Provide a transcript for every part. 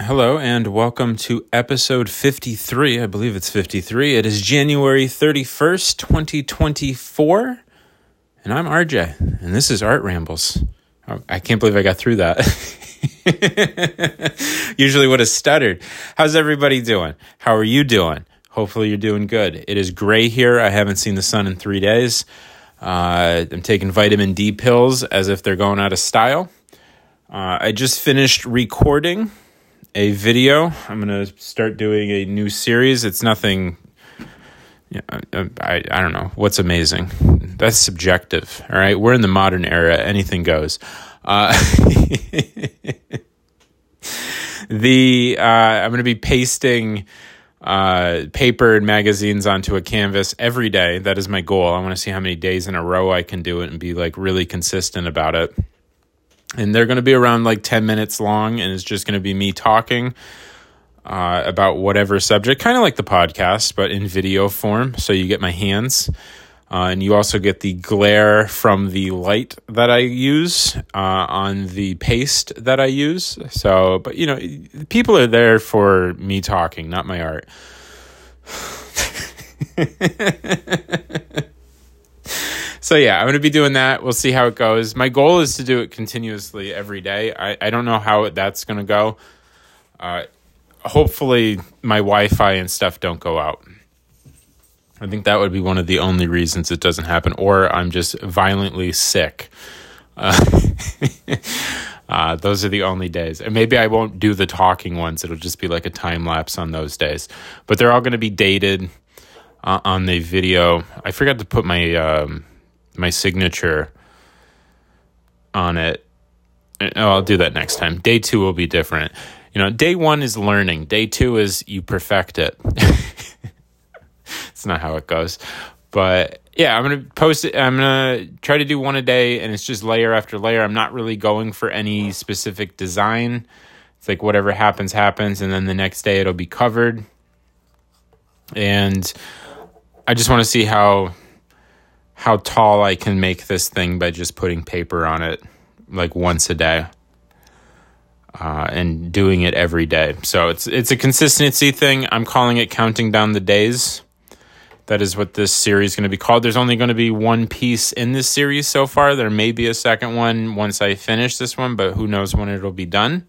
Hello and welcome to episode 53. I believe it's 53. It is January 31st, 2024. And I'm RJ, and this is Art Rambles. Oh, I can't believe I got through that. Usually would have stuttered. How's everybody doing? How are you doing? Hopefully you're doing good. It is gray here. I haven't seen the sun in three days. Uh, I'm taking vitamin D pills as if they're going out of style. Uh, I just finished recording a video. I'm going to start doing a new series. It's nothing yeah, I, I, I don't know what's amazing. That's subjective. All right, we're in the modern era. Anything goes. Uh, the uh, I'm going to be pasting uh, paper and magazines onto a canvas every day. That is my goal. I want to see how many days in a row I can do it and be like really consistent about it. And they're going to be around like 10 minutes long, and it's just going to be me talking uh, about whatever subject, kind of like the podcast, but in video form. So you get my hands. Uh, and you also get the glare from the light that I use uh, on the paste that I use. So, but you know, people are there for me talking, not my art. so yeah, I'm to be doing that. We'll see how it goes. My goal is to do it continuously every day. I, I don't know how that's to go. Uh, hopefully my Wi-Fi and stuff don't go out. I think that would be one of the only reasons it doesn't happen, or I'm just violently sick. Uh, uh, those are the only days, and maybe I won't do the talking ones. It'll just be like a time lapse on those days. But they're all going to be dated uh, on the video. I forgot to put my um, my signature on it. Oh, I'll do that next time. Day two will be different you know, day one is learning. Day two is you perfect it. it's not how it goes. But yeah, I'm gonna post it. I'm gonna try to do one a day, and it's just layer after layer. I'm not really going for any specific design. It's like whatever happens, happens, and then the next day it'll be covered. And I just want to see how how tall I can make this thing by just putting paper on it, like once a day uh, and doing it every day. So it's it's a consistency thing. I'm calling it counting down the days. That is what this series is going to be called. There's only going to be one piece in this series so far. There may be a second one once I finish this one, but who knows when it'll be done.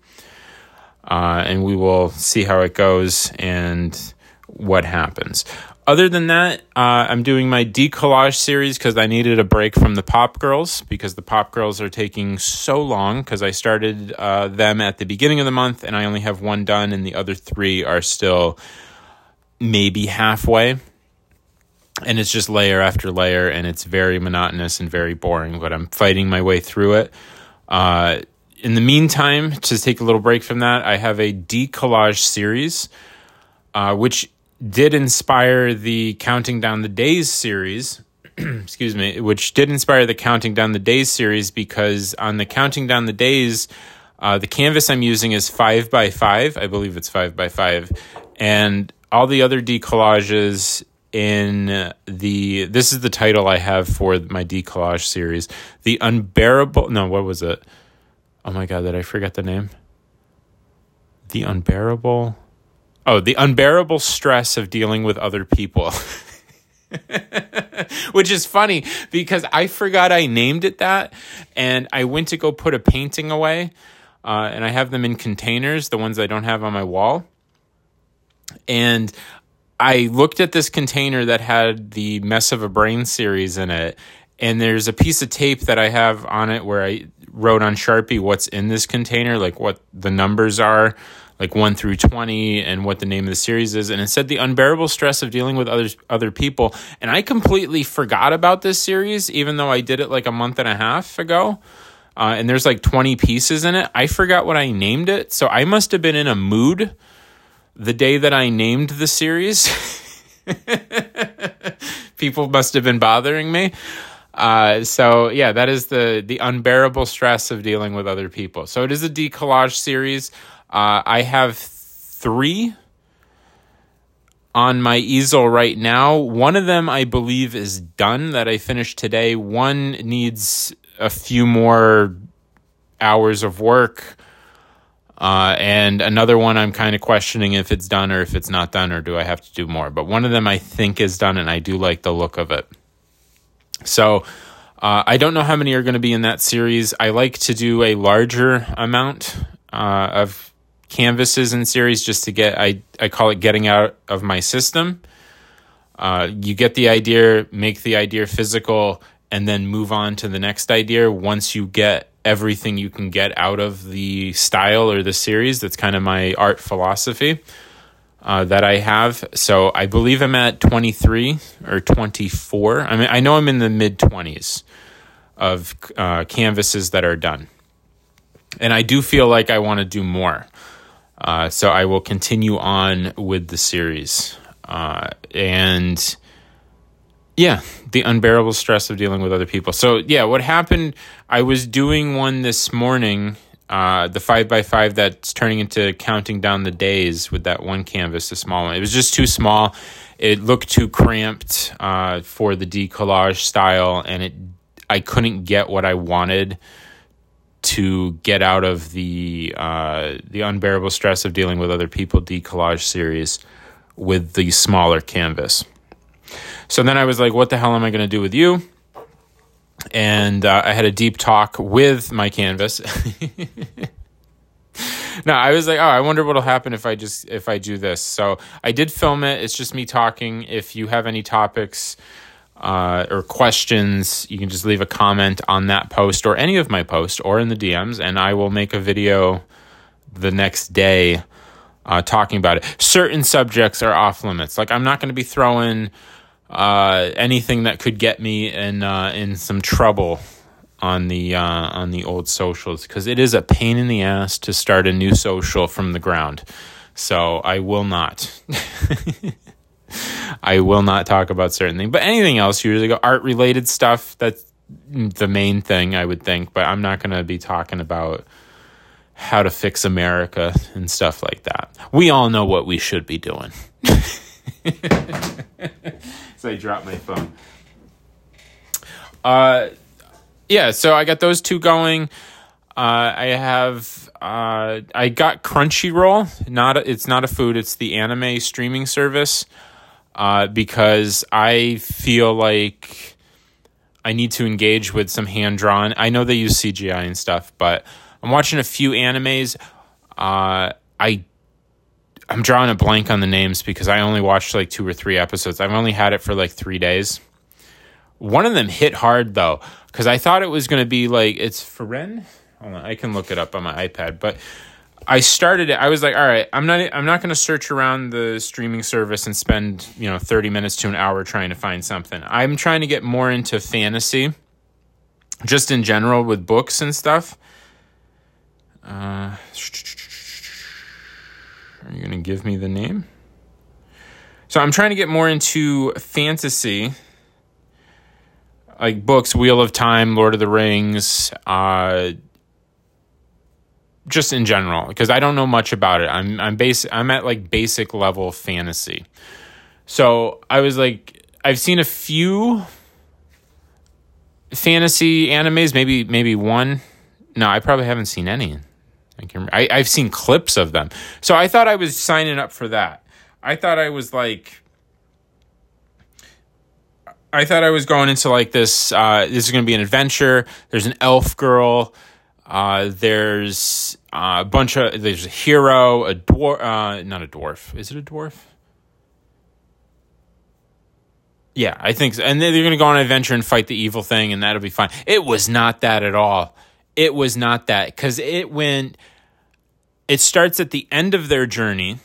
Uh, and we will see how it goes and what happens other than that, uh, I'm doing my decollage series because I needed a break from the Pop Girls because the Pop Girls are taking so long because I started uh, them at the beginning of the month and I only have one done and the other three are still maybe halfway. And it's just layer after layer and it's very monotonous and very boring, but I'm fighting my way through it. Uh, in the meantime, to take a little break from that, I have a decollage series, uh, which did inspire the Counting Down the Days series. excuse me, which did inspire the Counting Down the Days series because on the Counting Down the Days, uh, the canvas I'm using is five by five. I believe it's five by five, and all the other decollages in the this is the title I have for my decollage series. The unbearable. No, what was it? Oh my god, did I forget the name? The unbearable. Oh, the unbearable stress of dealing with other people. Which is funny because I forgot I named it that. And I went to go put a painting away. Uh, and I have them in containers, the ones I don't have on my wall. And I looked at this container that had the Mess of a Brain series in it. And there's a piece of tape that I have on it where I wrote on Sharpie what's in this container, like what the numbers are like 1 through 20 and what the name of the series is. And it said the unbearable stress of dealing with other other people. And I completely forgot about this series even though I did it like a month and a half ago. Uh, and there's like 20 pieces in it. I forgot what I named it. So I must have been in a mood the day that I named the series. People must have been bothering me. Uh, so yeah, that is the the unbearable stress of dealing with other people. So it is a decollage series. Uh, I have three on my easel right now. One of them, I believe, is done that I finished today. One needs a few more hours of work. Uh, and another one I'm kind of questioning if it's done or if it's not done or do I have to do more. But one of them I think is done and I do like the look of it. So uh, I don't know how many are going to be in that series. I like to do a larger amount uh, of canvases in series just to get, I, I call it getting out of my system. Uh, you get the idea, make the idea physical, and then move on to the next idea once you get everything you can get out of the style or the series. That's kind of my art philosophy uh, that I have. So I believe I'm at 23 or 24. I mean, I know I'm in the mid 20s of uh, canvases that are done. And I do feel like I want to do more. Uh, so I will continue on with the series. Uh, and yeah, the unbearable stress of dealing with other people. So yeah, what happened? I was doing one this morning, uh, the five by five that's turning into counting down the days with that one canvas, the small one. It was just too small. It looked too cramped uh, for the decollage style, and it I couldn't get what I wanted to get out of the uh, the unbearable stress of dealing with other people decollage series with the smaller canvas. So then I was like, what the hell am I going to do with you? And uh, I had a deep talk with my canvas. no, I was like, oh, I wonder what'll happen if I just if I do this. So I did film it. It's just me talking. If you have any topics uh, or questions, you can just leave a comment on that post or any of my posts or in the DMs, and I will make a video the next day uh, talking about it. Certain subjects are off limits. Like I'm not going to be throwing uh, anything that could get me in uh, in some trouble on the uh, on the old socials because it is a pain in the ass to start a new social from the ground. So I will not. I will not talk about certain things, but anything else usually go art related stuff. That's the main thing I would think, but I'm not going to be talking about how to fix America and stuff like that. We all know what we should be doing. so I dropped my phone. Uh, yeah, so I got those two going. Uh, I have uh, I got Crunchyroll. Not a, it's not a food. It's the anime streaming service. Uh, because I feel like I need to engage with some hand drawn. I know they use CGI and stuff, but I'm watching a few animes. Uh, I I'm drawing a blank on the names because I only watched like two or three episodes. I've only had it for like three days. One of them hit hard though, because I thought it was going to be like it's Frieren. Hold on, I can look it up on my iPad. But I started it. I was like, all right, I'm not. I'm not going to search around the streaming service and spend you know 30 minutes to an hour trying to find something. I'm trying to get more into fantasy, just in general with books and stuff. Uh, are you going to give me the name? So I'm trying to get more into fantasy, like books, Wheel of Time, Lord of the Rings, uh, just in general, because I don't know much about it. I'm I'm base I'm at like basic level fantasy. So I was like, I've seen a few fantasy animes, maybe maybe one. No, I probably haven't seen any. I can. I, I've seen clips of them, so I thought I was signing up for that. I thought I was like. I thought I was going into like this. Uh, this is going to be an adventure. There's an elf girl. Uh, there's uh, a bunch of. There's a hero, a dwarf. Uh, not a dwarf. Is it a dwarf? Yeah, I think so. And they're going to go on an adventure and fight the evil thing, and that'll be fine. It was not that at all it was not that because it went it starts at the end of their journey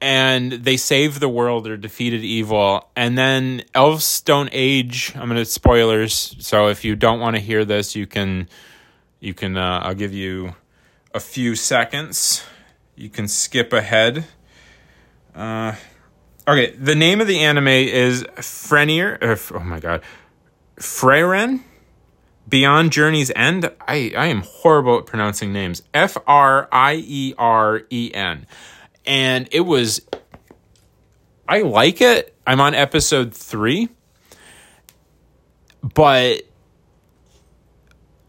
and they save the world or defeated evil and then elves don't age i'm gonna spoilers so if you don't want to hear this you can you can uh, i'll give you a few seconds you can skip ahead uh, okay the name of the anime is Frenir oh my god Frieren Beyond Journey's End. I, I am horrible at pronouncing names. F R I E R E N. And it was, I like it. I'm on episode three, but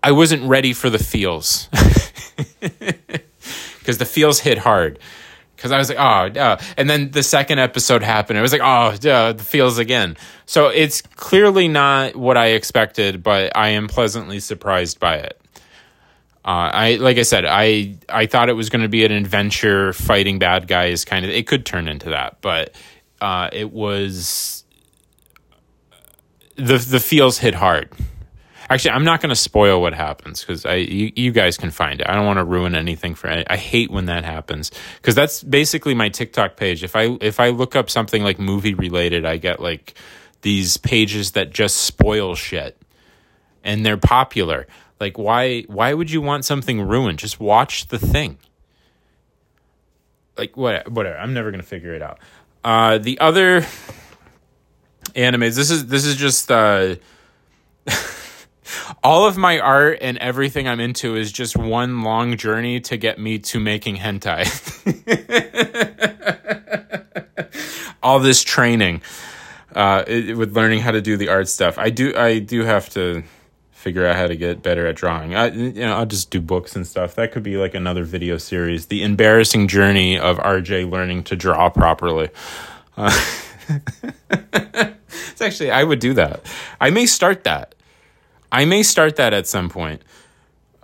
I wasn't ready for the feels. because the feels hit hard. Because I was like, oh, uh, and then the second episode happened. I was like, oh, uh, the feels again. So it's clearly not what I expected, but I am pleasantly surprised by it. Uh, I like I said, I I thought it was going to be an adventure fighting bad guys kind of. It could turn into that, but uh, it was the the feels hit hard. Actually, I'm not going to spoil what happens because I you, you, guys can find it. I don't want to ruin anything for. Any, I hate when that happens because that's basically my TikTok page. If I if I look up something like movie related, I get like these pages that just spoil shit, and they're popular. Like why why would you want something ruined? Just watch the thing. Like what whatever. I'm never gonna figure it out. Uh, the other animes. This is this is just. Uh, all of my art and everything I'm into is just one long journey to get me to making hentai. all this training uh, it, with learning how to do the art stuff. I do I do have to figure out how to get better at drawing. I you know I'll just do books and stuff. That could be like another video series. The embarrassing journey of RJ learning to draw properly. Uh, it's actually I would do that. I may start that. I may start that at some point.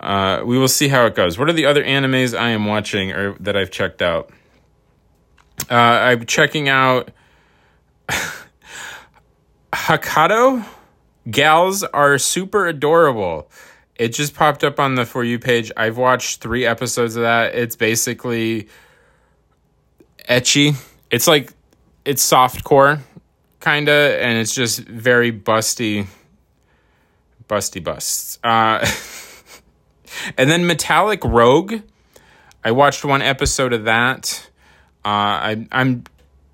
Uh, we will see how it goes. What are the other animes I am watching or that I've checked out? Uh, I'm checking out Hokkaido. Gals are super adorable. It just popped up on the For You page. I've watched three episodes of that. It's basically ecchi. It's like, it's soft core, kind of, and it's just very busty busty busts. Uh, and then Metallic Rogue. I watched one episode of that. Uh, I, I'm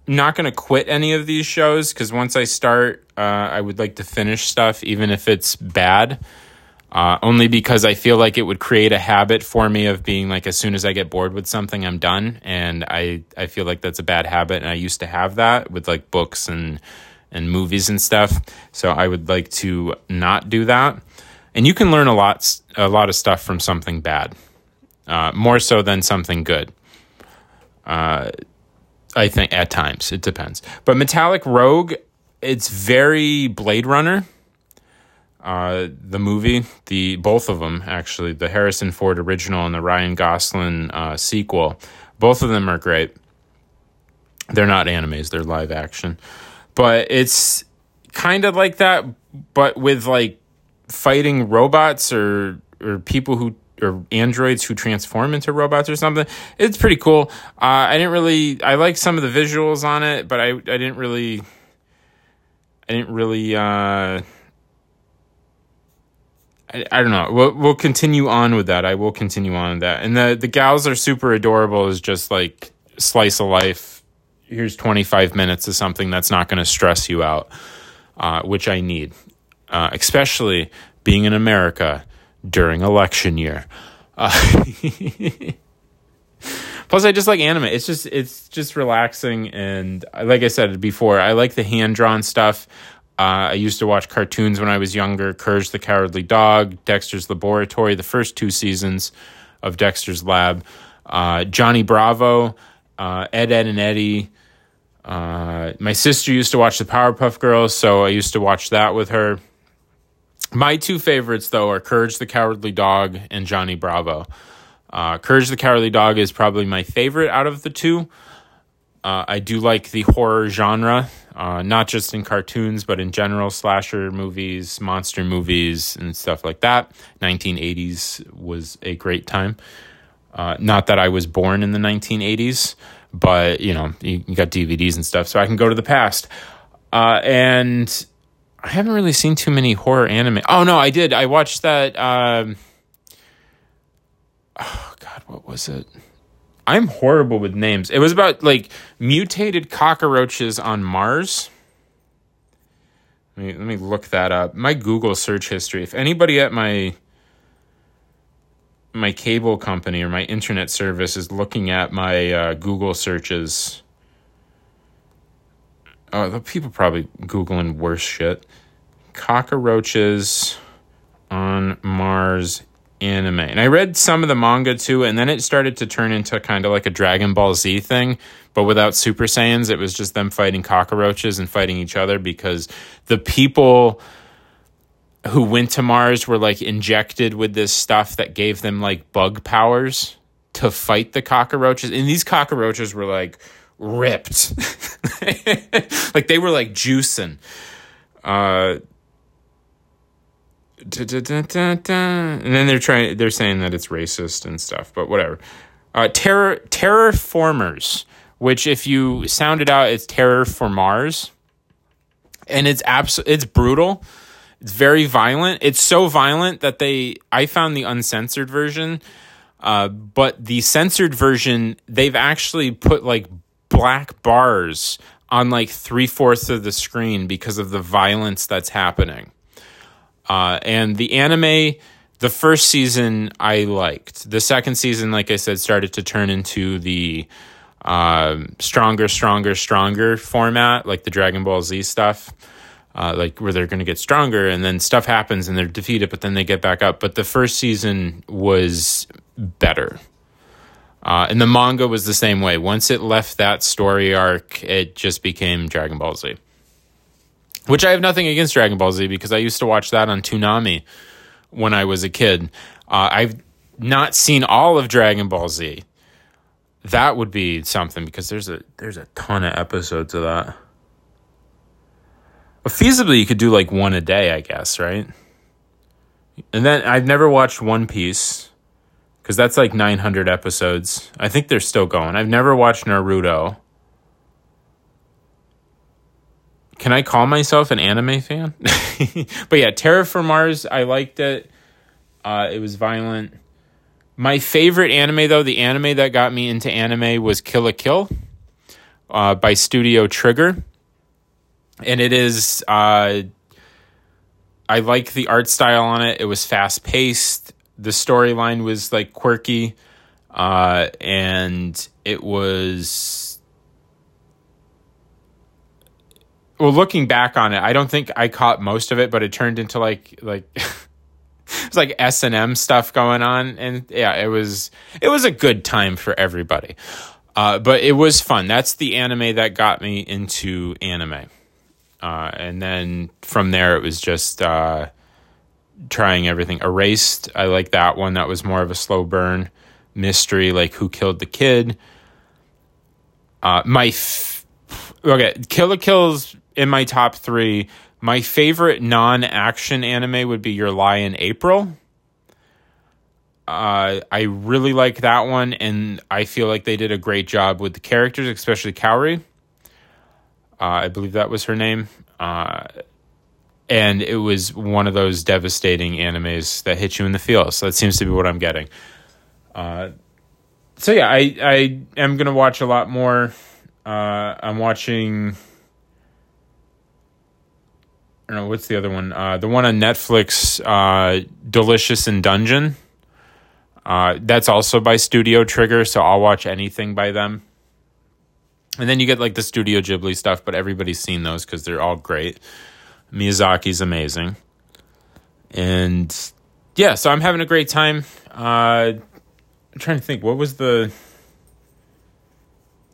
not going to quit any of these shows because once I start, uh, I would like to finish stuff, even if it's bad. Uh, only because I feel like it would create a habit for me of being like, as soon as I get bored with something, I'm done. And I, I feel like that's a bad habit. And I used to have that with like books and and movies and stuff. So I would like to not do that. And you can learn a lot, a lot of stuff from something bad, uh, more so than something good. Uh, I think at times it depends. But Metallic Rogue, it's very Blade Runner. Uh, the movie, the both of them actually, the Harrison Ford original and the Ryan Gosling uh, sequel, both of them are great. They're not animes; they're live action but it's kind of like that, but with like fighting robots or or people who or androids who transform into robots or something. It's pretty cool. Uh, I didn't really. I like some of the visuals on it, but I I didn't really. I didn't really. Uh, I, I don't know. We'll we'll continue on with that. I will continue on with that. And the the gals are super adorable. Is just like slice of life here's 25 minutes of something that's not going to stress you out, uh, which I need, uh, especially being in America during election year. Uh, plus, I just like anime. It's just it's just relaxing, and like I said before, I like the hand drawn stuff. Uh, I used to watch cartoons when I was younger. Courage the Cowardly Dog, Dexter's Laboratory, the first two seasons of Dexter's Lab, uh, Johnny Bravo, uh, Ed, Edd, and Eddy. Uh, my sister used to watch the Powerpuff Girls, so I used to watch that with her. My two favorites, though, are Courage the Cowardly Dog and Johnny Bravo. Uh, Courage the Cowardly Dog is probably my favorite out of the two. Uh, I do like the horror genre, uh, not just in cartoons, but in general, slasher movies, monster movies, and stuff like that. 1980s was a great time. Uh, not that I was born in the 1980s, but you know you, you got DVDs and stuff, so I can go to the past. Uh, and I haven't really seen too many horror anime. Oh no, I did. I watched that. Um, oh God, what was it? I'm horrible with names. It was about like mutated cockroaches on Mars. Let me, let me look that up. My Google search history. If anybody at my my cable company or my internet service is looking at my uh, Google searches. Oh, the people probably googling worse shit. Cockroaches on Mars anime. And I read some of the manga too, and then it started to turn into kind of like a Dragon Ball Z thing, but without Super Saiyans. It was just them fighting cockroaches and fighting each other because the people who went to Mars were like injected with this stuff that gave them like bug powers to fight the cockroaches. And these cockroaches were like ripped. like they were like juicing. Uh, Da, da, da, and then they're trying they're saying that it's racist and stuff but whatever uh, terror Terra Formars which if you sound it out it's terror for mars and it's abs- it's brutal it's very violent it's so violent that they i found the uncensored version uh, but the censored version they've actually put like black bars on like three-fourths of the screen because of the violence that's happening uh, and the anime, the first season I liked. The second season, like I said, started to turn into the uh, stronger, stronger, stronger format, like the Dragon Ball Z stuff. Uh, like where they're going to get stronger and then stuff happens and they're defeated, but then they get back up. But the first season was better. Uh, and the manga was the same way. Once it left that story arc, it just became Dragon Ball Z. Which I have nothing against Dragon Ball Z because I used to watch that on Toonami when I was a kid. Uh, I've not seen all of Dragon Ball Z. That would be something because there's a there's a ton of episodes of that. But feasibly, you could do like one a day, I guess, right? And then I've never watched One Piece because that's like 900 episodes. I think they're still going. I've never watched Naruto. can I call myself an anime fan? but yeah, Terra Formars, I liked it. Uh, it was violent. My favorite anime, though, the anime that got me into anime was Kill la Kill uh, by Studio Trigger. And it is, uh, I like the art style on it. It was fast paced. The storyline was like quirky. Uh, and it was well, looking back on it, I don't think I caught most of it, but it turned into like like it's like S and M stuff going on, and yeah, it was it was a good time for everybody. Uh, but it was fun. That's the anime that got me into anime, uh, and then from there it was just uh, trying everything. Erased, I like that one. That was more of a slow burn mystery, like who killed the kid. Uh, my f- okay, Kill la Kill's in my top three. My favorite non action anime would be Your Lie in April. Uh, I really like that one, and I feel like they did a great job with the characters, especially Kaori. Uh, I believe that was her name. Uh, and it was one of those devastating animes that hit you in the feels. So that seems to be what I'm getting. Uh, so yeah, I I am gonna watch a lot more. I'm watching I don't know what's the other one. Uh, the one on Netflix, uh, Delicious in Dungeon. Uh, that's also by Studio Trigger, so I'll watch anything by them. And then you get like the Studio Ghibli stuff, but everybody's seen those because they're all great. Miyazaki's amazing, and yeah, so I'm having a great time. Uh, I'm trying to think, what was the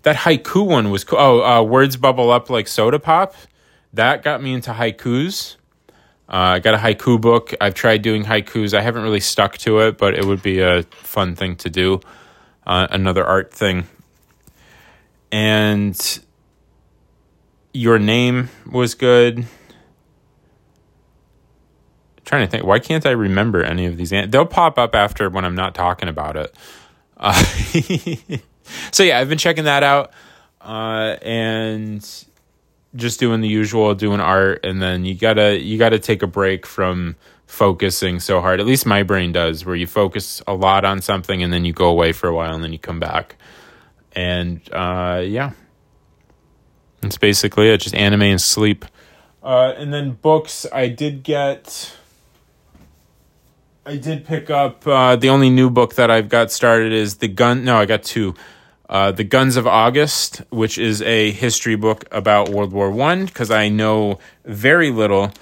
that haiku one was cool. Oh, uh, words bubble up like soda pop that got me into haikus. Uh, I got a haiku book. I've tried doing haikus. I haven't really stuck to it, but it would be a fun thing to do. Uh, another art thing. And your name was good. I'm trying to think. Why can't I remember any of these? They'll pop up after when I'm not talking about it. Uh, so yeah, I've been checking that out. Uh, and just doing the usual, doing art, and then you gotta you gotta take a break from focusing so hard. At least my brain does, where you focus a lot on something and then you go away for a while and then you come back. And uh, yeah, that's basically it. Just anime and sleep. Uh, and then books, I did get. I did pick up uh, the only new book that I've got started is the gun. No, I got two. Uh, the Guns of August, which is a history book about World War One, because I know very little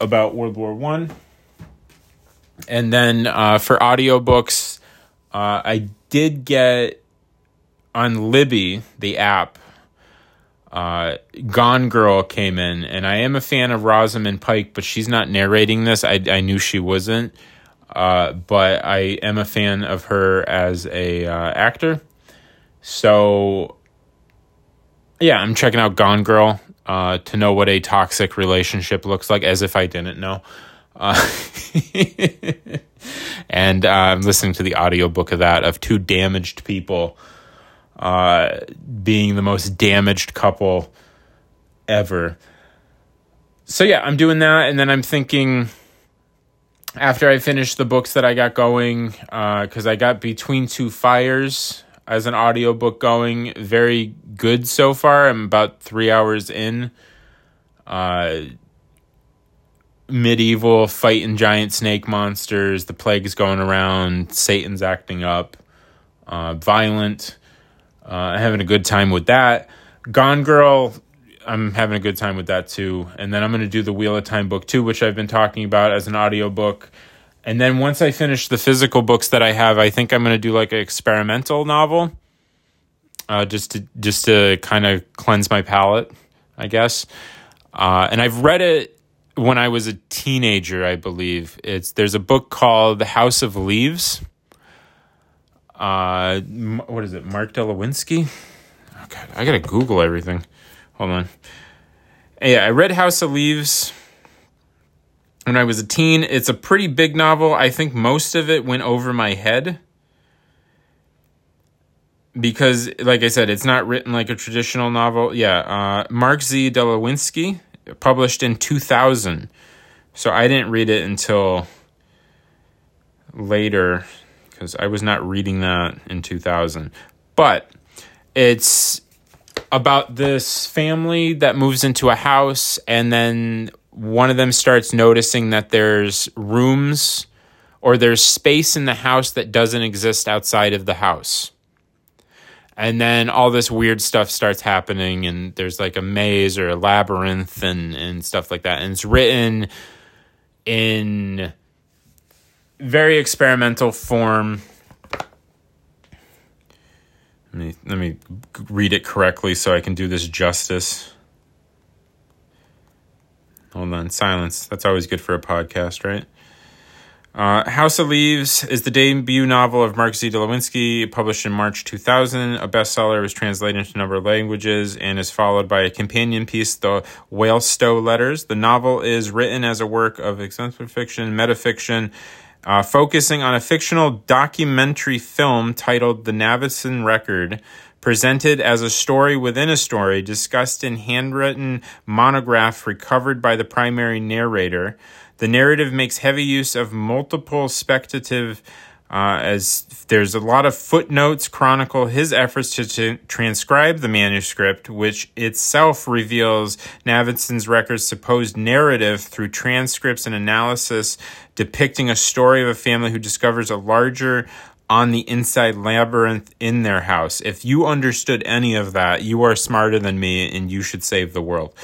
about World War One. And then uh, for audiobooks, uh, I did get on Libby, the app, uh, Gone Girl came in, and I am a fan of Rosamund Pike, but she's not narrating this. I, I knew she wasn't, uh, but I am a fan of her as a uh, actor. So, yeah, I'm checking out Gone Girl uh, to know what a toxic relationship looks like, as if I didn't know. Uh, and uh, I'm listening to the audiobook of that of two damaged people uh, being the most damaged couple ever. So yeah, I'm doing that, and then I'm thinking after I finish the books that I got going, because uh, I got Between Two Fires as an audiobook going, very good so far. I'm about three hours in. Uh, medieval fighting giant snake monsters, the plague's going around, Satan's acting up, uh, violent. Uh, I'm having a good time with that. Gone Girl, I'm having a good time with that too. And then I'm going to do the Wheel of Time book too, which I've been talking about as an audiobook. And then once I finish the physical books that I have, I think I'm going to do like an experimental novel, uh, just to just to kind of cleanse my palate, I guess. Uh, and I've read it when I was a teenager, I believe. It's there's a book called The House of Leaves uh, what is it? Mark Danielewski? Oh God, I gotta Google everything. Hold on. Yeah, I read House of Leaves when I was a teen. It's a pretty big novel. I think most of it went over my head because, like I said, it's not written like a traditional novel. Yeah, uh, Mark Z. Danielewski published in 2000. So I didn't read it until later because I was not reading that in 2000. But it's about this family that moves into a house and then one of them starts noticing that there's rooms or there's space in the house that doesn't exist outside of the house. And then all this weird stuff starts happening, and there's like a maze or a labyrinth and, and stuff like that. And it's written in very experimental form. Let me let me read it correctly so I can do this justice. Hold on, silence. That's always good for a podcast, right? Uh, House of Leaves is the debut novel of Mark Z. Danielewski, published in March 2000. A bestseller, was translated into a number of languages and is followed by a companion piece, The Whalestoe Letters. The novel is written as a work of epistolary fiction, metafiction, uh, focusing on a fictional documentary film titled The Navidson Record, presented as a story within a story, discussed in handwritten monograph recovered by the primary narrator. The narrative makes heavy use of multiple speculative uh, as there's a lot of footnotes chronicle his efforts to, transcribe the manuscript, which itself reveals Navidson's record's supposed narrative through transcripts and analysis depicting a story of a family who discovers a larger on the inside labyrinth in their house. If you understood any of that, you are smarter than me and you should save the world.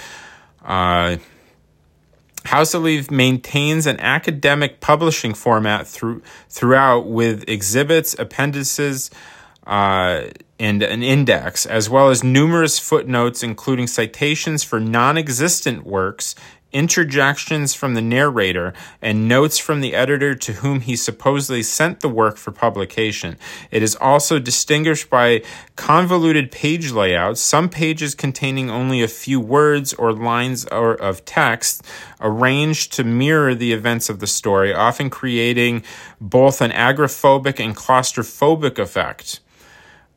Uh, House of Leaves maintains an academic publishing format through, throughout with exhibits, appendices, uh, and an index, as well as numerous footnotes, including citations for non existent works interjections from the narrator, and notes from the editor to whom he supposedly sent the work for publication. It is also distinguished by convoluted page layouts, some pages containing only a few words or lines or of text arranged to mirror the events of the story, often creating both an agoraphobic and claustrophobic effect.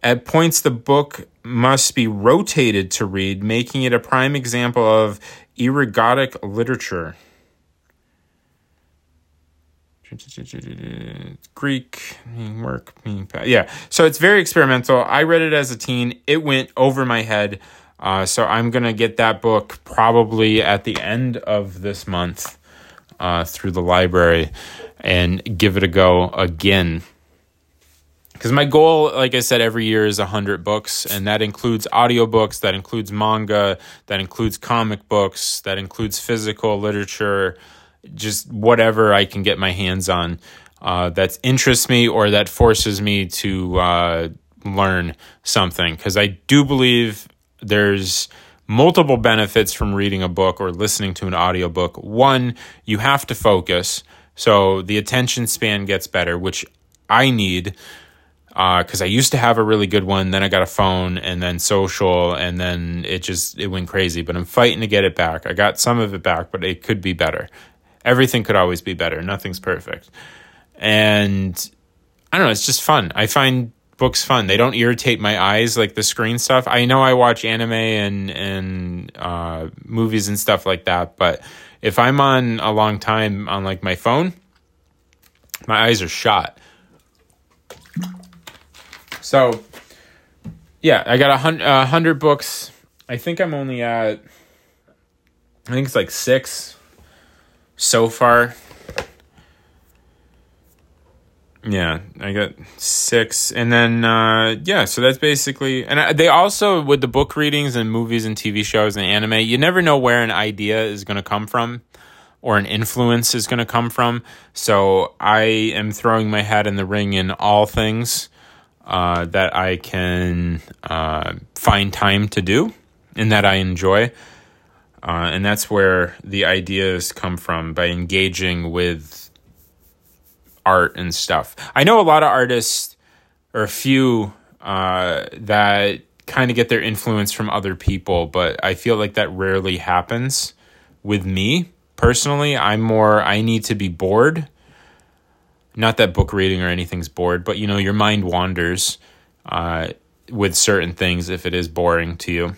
At points, the book must be rotated to read, making it a prime example of ergodic literature. Greek work, yeah. So it's very experimental. I read it as a teen. It went over my head. Uh, so I'm gonna get that book probably at the end of this month uh, through the library and give it a go again because my goal like i said every year is 100 books and that includes audiobooks that includes manga that includes comic books that includes physical literature just whatever I can get my hands on uh, that interests me or that forces me to uh, learn something. Because I do believe there's multiple benefits from reading a book or listening to an audiobook. One, you have to focus. So the attention span gets better, which I need because uh, I used to have a really good one. Then I got a phone, and then social, and then it just it went crazy. But I'm fighting to get it back. I got some of it back, but it could be better. Everything could always be better. Nothing's perfect, and I don't know. It's just fun. I find books fun. They don't irritate my eyes like the screen stuff. I know I watch anime and and uh, movies and stuff like that, but if I'm on a long time on like my phone, my eyes are shot. So, yeah, I got a hundred, a hundred books. I think I'm only at, I think it's like six so far. Yeah, I got six, and then uh, yeah, so that's basically. And I, they also with the book readings and movies and TV shows and anime, you never know where an idea is going to come from, or an influence is going to come from. So I am throwing my hat in the ring in all things uh, that I can uh, find time to do and that I enjoy. Uh, and that's where the ideas come from by engaging with art and stuff. I know a lot of artists, or a few, uh, that kind of get their influence from other people, but I feel like that rarely happens with me personally. I'm more, I need to be bored not that book reading or anything's bored, but you know, your mind wanders uh, with certain things if it is boring to you.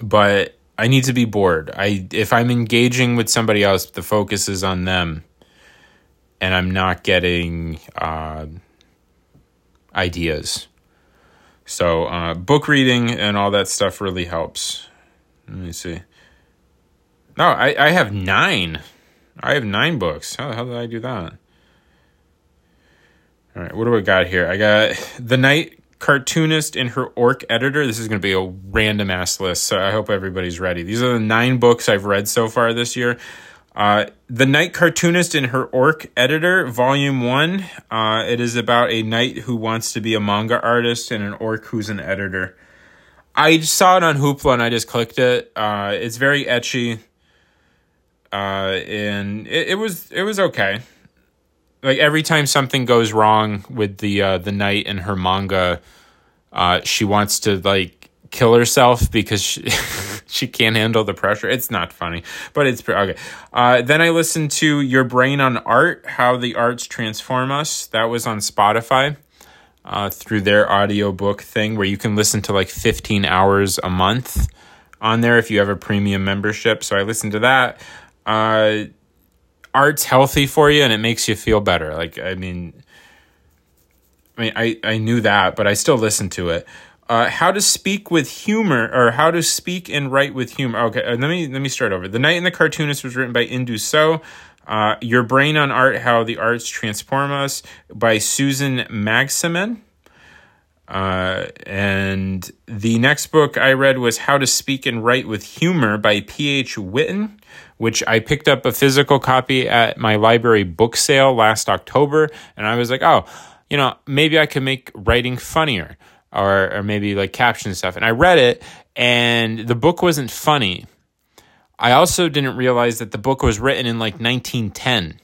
But I need to be bored. I if I'm engaging with somebody else, the focus is on them, and I'm not getting uh, ideas. So uh, book reading and all that stuff really helps. Let me see. No, I, I have nine. I have nine books. How hell did I do that? All right, what do I got here? I got The Night Cartoonist and Her Orc Editor. This is going to be a random ass list, so I hope everybody's ready. These are the nine books I've read so far this year. Uh, the Night Cartoonist and Her Orc Editor, Volume 1. Uh, it is about a knight who wants to be a manga artist and an orc who's an editor. I saw it on Hoopla and I just clicked it. Uh, it's very ecchi. Uh, and it, it was it was okay like every time something goes wrong with the uh, the knight and her manga, uh, she wants to like kill herself because she, she can't handle the pressure. It's not funny, but it's okay. Uh, then I listened to Your Brain on Art: How the Arts Transform Us. That was on Spotify. Uh, through their audiobook thing where you can listen to like 15 hours a month on there if you have a premium membership. So I listened to that. Uh, art's healthy for you and it makes you feel better. Like I mean, I mean, I I knew that, but I still listen to it. Uh, how to speak with humor, or how to speak and write with humor. Okay, uh, let me let me start over. The Night in the Cartoonist was written by Indu So. Uh, Your Brain on Art: How the Arts Transform Us by Susan Magsamen. Uh, and the next book I read was How to Speak and Write with Humor by P.H. Whitten which I picked up a physical copy at my library book sale last October. And I was like, oh, you know, maybe I could make writing funnier or, or maybe like caption stuff. And I read it, and the book wasn't funny. I also didn't realize that the book was written in like 1910.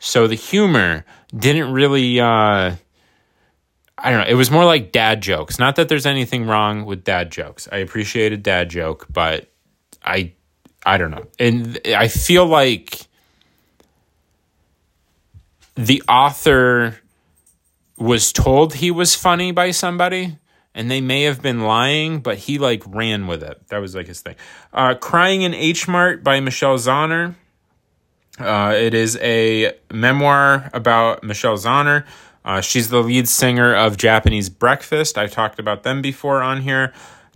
So the humor didn't really. Uh, I don't know. It was more like dad jokes. Not that there's anything wrong with dad jokes. I appreciate a dad joke, but I I don't know. And I feel like the author was told he was funny by somebody and they may have been lying, but he like ran with it. That was like his thing. Uh, Crying in H Mart by Michelle Zauner. Uh, it is a memoir about Michelle Zauner. Uh, she's the lead singer of Japanese Breakfast. I've talked about them before on here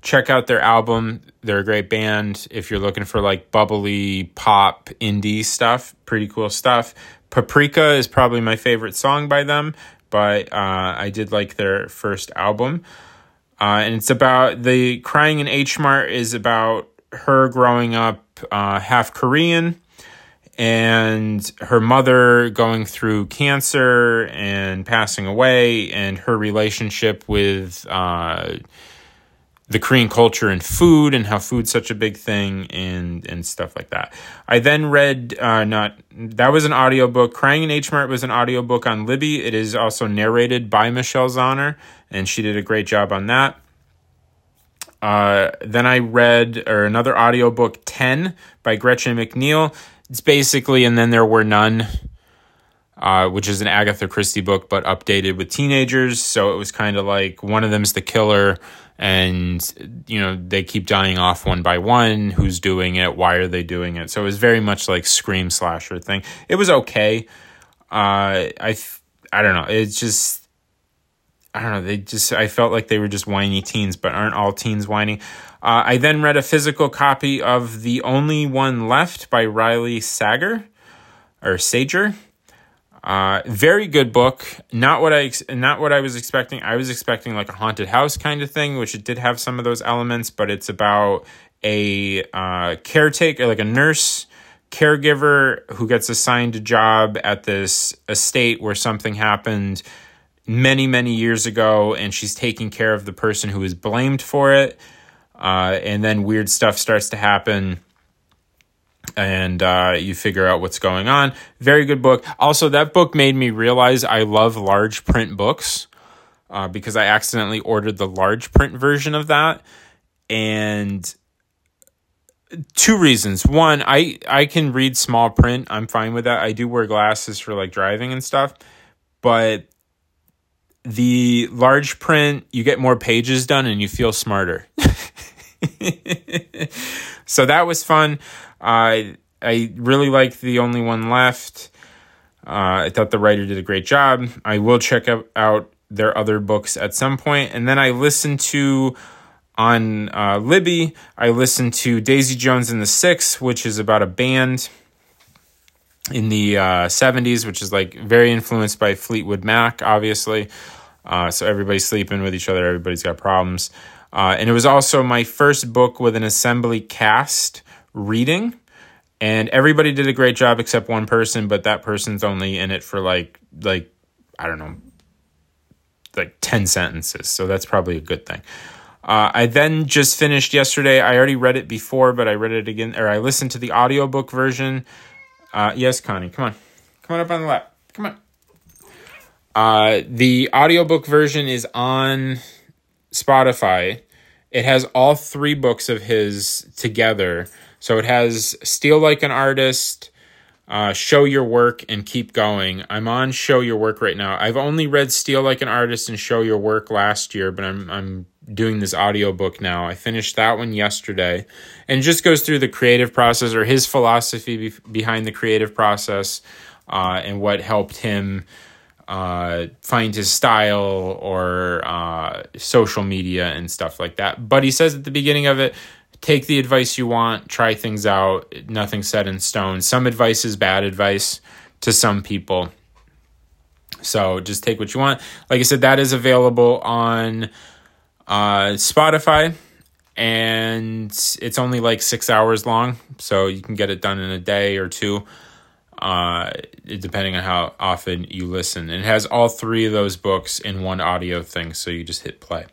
check out their album. They're a great band if you're looking for like bubbly pop indie stuff. Pretty cool stuff. Paprika is probably my favorite song by them, but uh, I did like their first album. Uh, and it's about the Crying in H Mart is about her growing up uh, half Korean and her mother going through cancer and passing away, and her relationship with uh, the Korean culture and food, and how food's such a big thing, and and stuff like that. I then read uh, not that was an audiobook. Crying in H Mart was an audiobook on Libby. It is also narrated by Michelle Zauner, and she did a great job on that. Uh, then I read or another audiobook 10 by Gretchen McNeil. It's basically and then there were none. Uh, which is an Agatha Christie book, but updated with teenagers. So it was kind of like one of them's the killer, and you know they keep dying off one by one. Who's doing it? Why are they doing it? So it was very much like scream slasher thing. It was okay. Uh, I I don't know. It's just I don't know. They just I felt like they were just whiny teens, but aren't all teens whiny? Uh, I then read a physical copy of The Only One Left by Riley Sager or Sager. Uh, very good book. Not what I not what I was expecting. I was expecting like a haunted house kind of thing, which it did have some of those elements, but it's about a uh, caretaker, like a nurse caregiver who gets assigned a job at this estate where something happened many, many years ago, and she's taking care of the person who is blamed for it. Uh, and then weird stuff starts to happen, and uh, you figure out what's going on. Very good book. Also, that book made me realize I love large print books uh, because I accidentally ordered the large print version of that. And two reasons. One, I I can read small print. I'm fine with that. I do wear glasses for like driving and stuff, but the large print, you get more pages done and you feel smarter. so that was fun. Uh, I really like The Only One Left. Uh, I thought the writer did a great job. I will check out their other books at some point. And then I listened to on uh, Libby, I listened to Daisy Jones and the Six, which is about a band in the uh, 70s, which is like very influenced by Fleetwood Mac, obviously. Uh, so everybody's sleeping with each other, everybody's got problems. Uh, and it was also my first book with an assembly cast reading. And everybody did a great job except one person, but that person's only in it for like like I don't know, like ten sentences. So that's probably a good thing. Uh, I then just finished yesterday. I already read it before, but I read it again, or I listened to the audiobook version. Uh, yes, Connie, come on. Come on up on the lap. Come on. Uh, the audiobook version is on Spotify. It has all three books of his together. So it has Steal Like an Artist, uh, Show Your Work, and Keep Going. I'm on Show Your Work right now. I've only read Steal Like an Artist and Show Your Work last year, but I'm I'm doing this audiobook now. I finished that one yesterday. And just goes through the creative process or his philosophy be- behind the creative process uh, and what helped him uh, find his style or uh, social media and stuff like that. But he says at the beginning of it, take the advice you want, try things out, nothing set in stone. Some advice is bad advice to some people. So just take what you want. Like I said, that is available on uh, Spotify and it's only like six hours long. So you can get it done in a day or two uh, depending on how often you listen. And it has all three of those books in one audio thing, so you just hit play.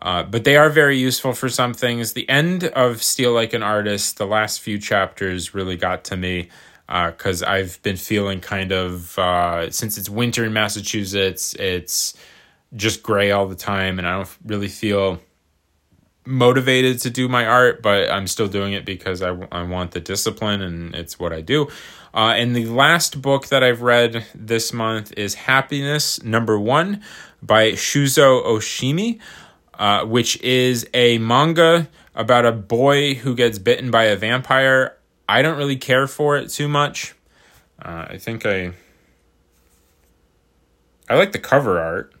Uh, but they are very useful for some things. The end of Steal Like an Artist, the last few chapters really got to me because uh, I've been feeling kind of, uh, since it's winter in Massachusetts, it's just gray all the time, and I don't really feel motivated to do my art, but I'm still doing it because I, I want the discipline and it's what I do. Uh, and the last book that I've read this month is Happiness Number One by Shuzo Oshimi, uh, which is a manga about a boy who gets bitten by a vampire. I don't really care for it too much. Uh, I think I. I like the cover art,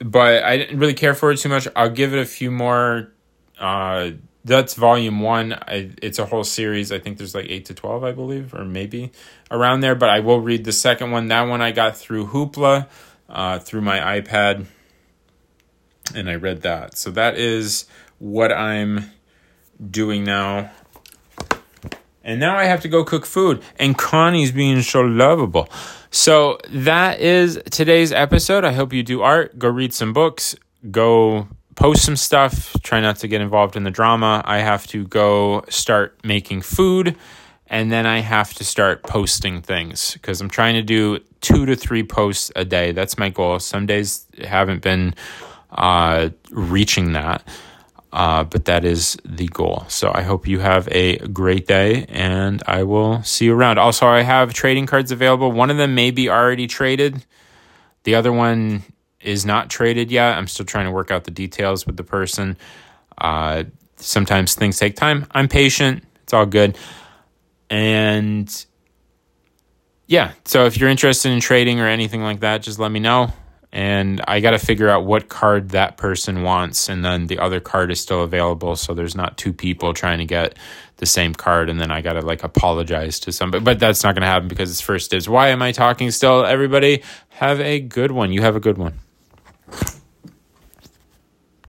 but I didn't really care for it too much. I'll give it a few more uh, that's volume one. I, it's a whole series. I think there's like eight to twelve, I believe, or maybe around there. But I will read the second one. That one I got through Hoopla, uh, through my iPad, and I read that. So that is what I'm doing now. And now I have to go cook food. And Connie's being so lovable. So that is today's episode. I hope you do art. Go read some books. Go post some stuff. Try not to get involved in the drama. I have to go start making food. And then I have to start posting things because I'm trying to do two to three posts a day. That's my goal. Some days haven't been uh, reaching that. Uh, but that is the goal. So I hope you have a great day and I will see you around. Also, I have trading cards available. One of them may be already traded, the other one is not traded yet. I'm still trying to work out the details with the person. Uh, sometimes things take time. I'm patient, it's all good. And yeah, so if you're interested in trading or anything like that, just let me know and I got to figure out what card that person wants, and then the other card is still available, so there's not two people trying to get the same card, and then I got to like apologize to somebody, but that's not going to happen because it's first dibs. Why am I talking still? Everybody, have a good one. You have a good one.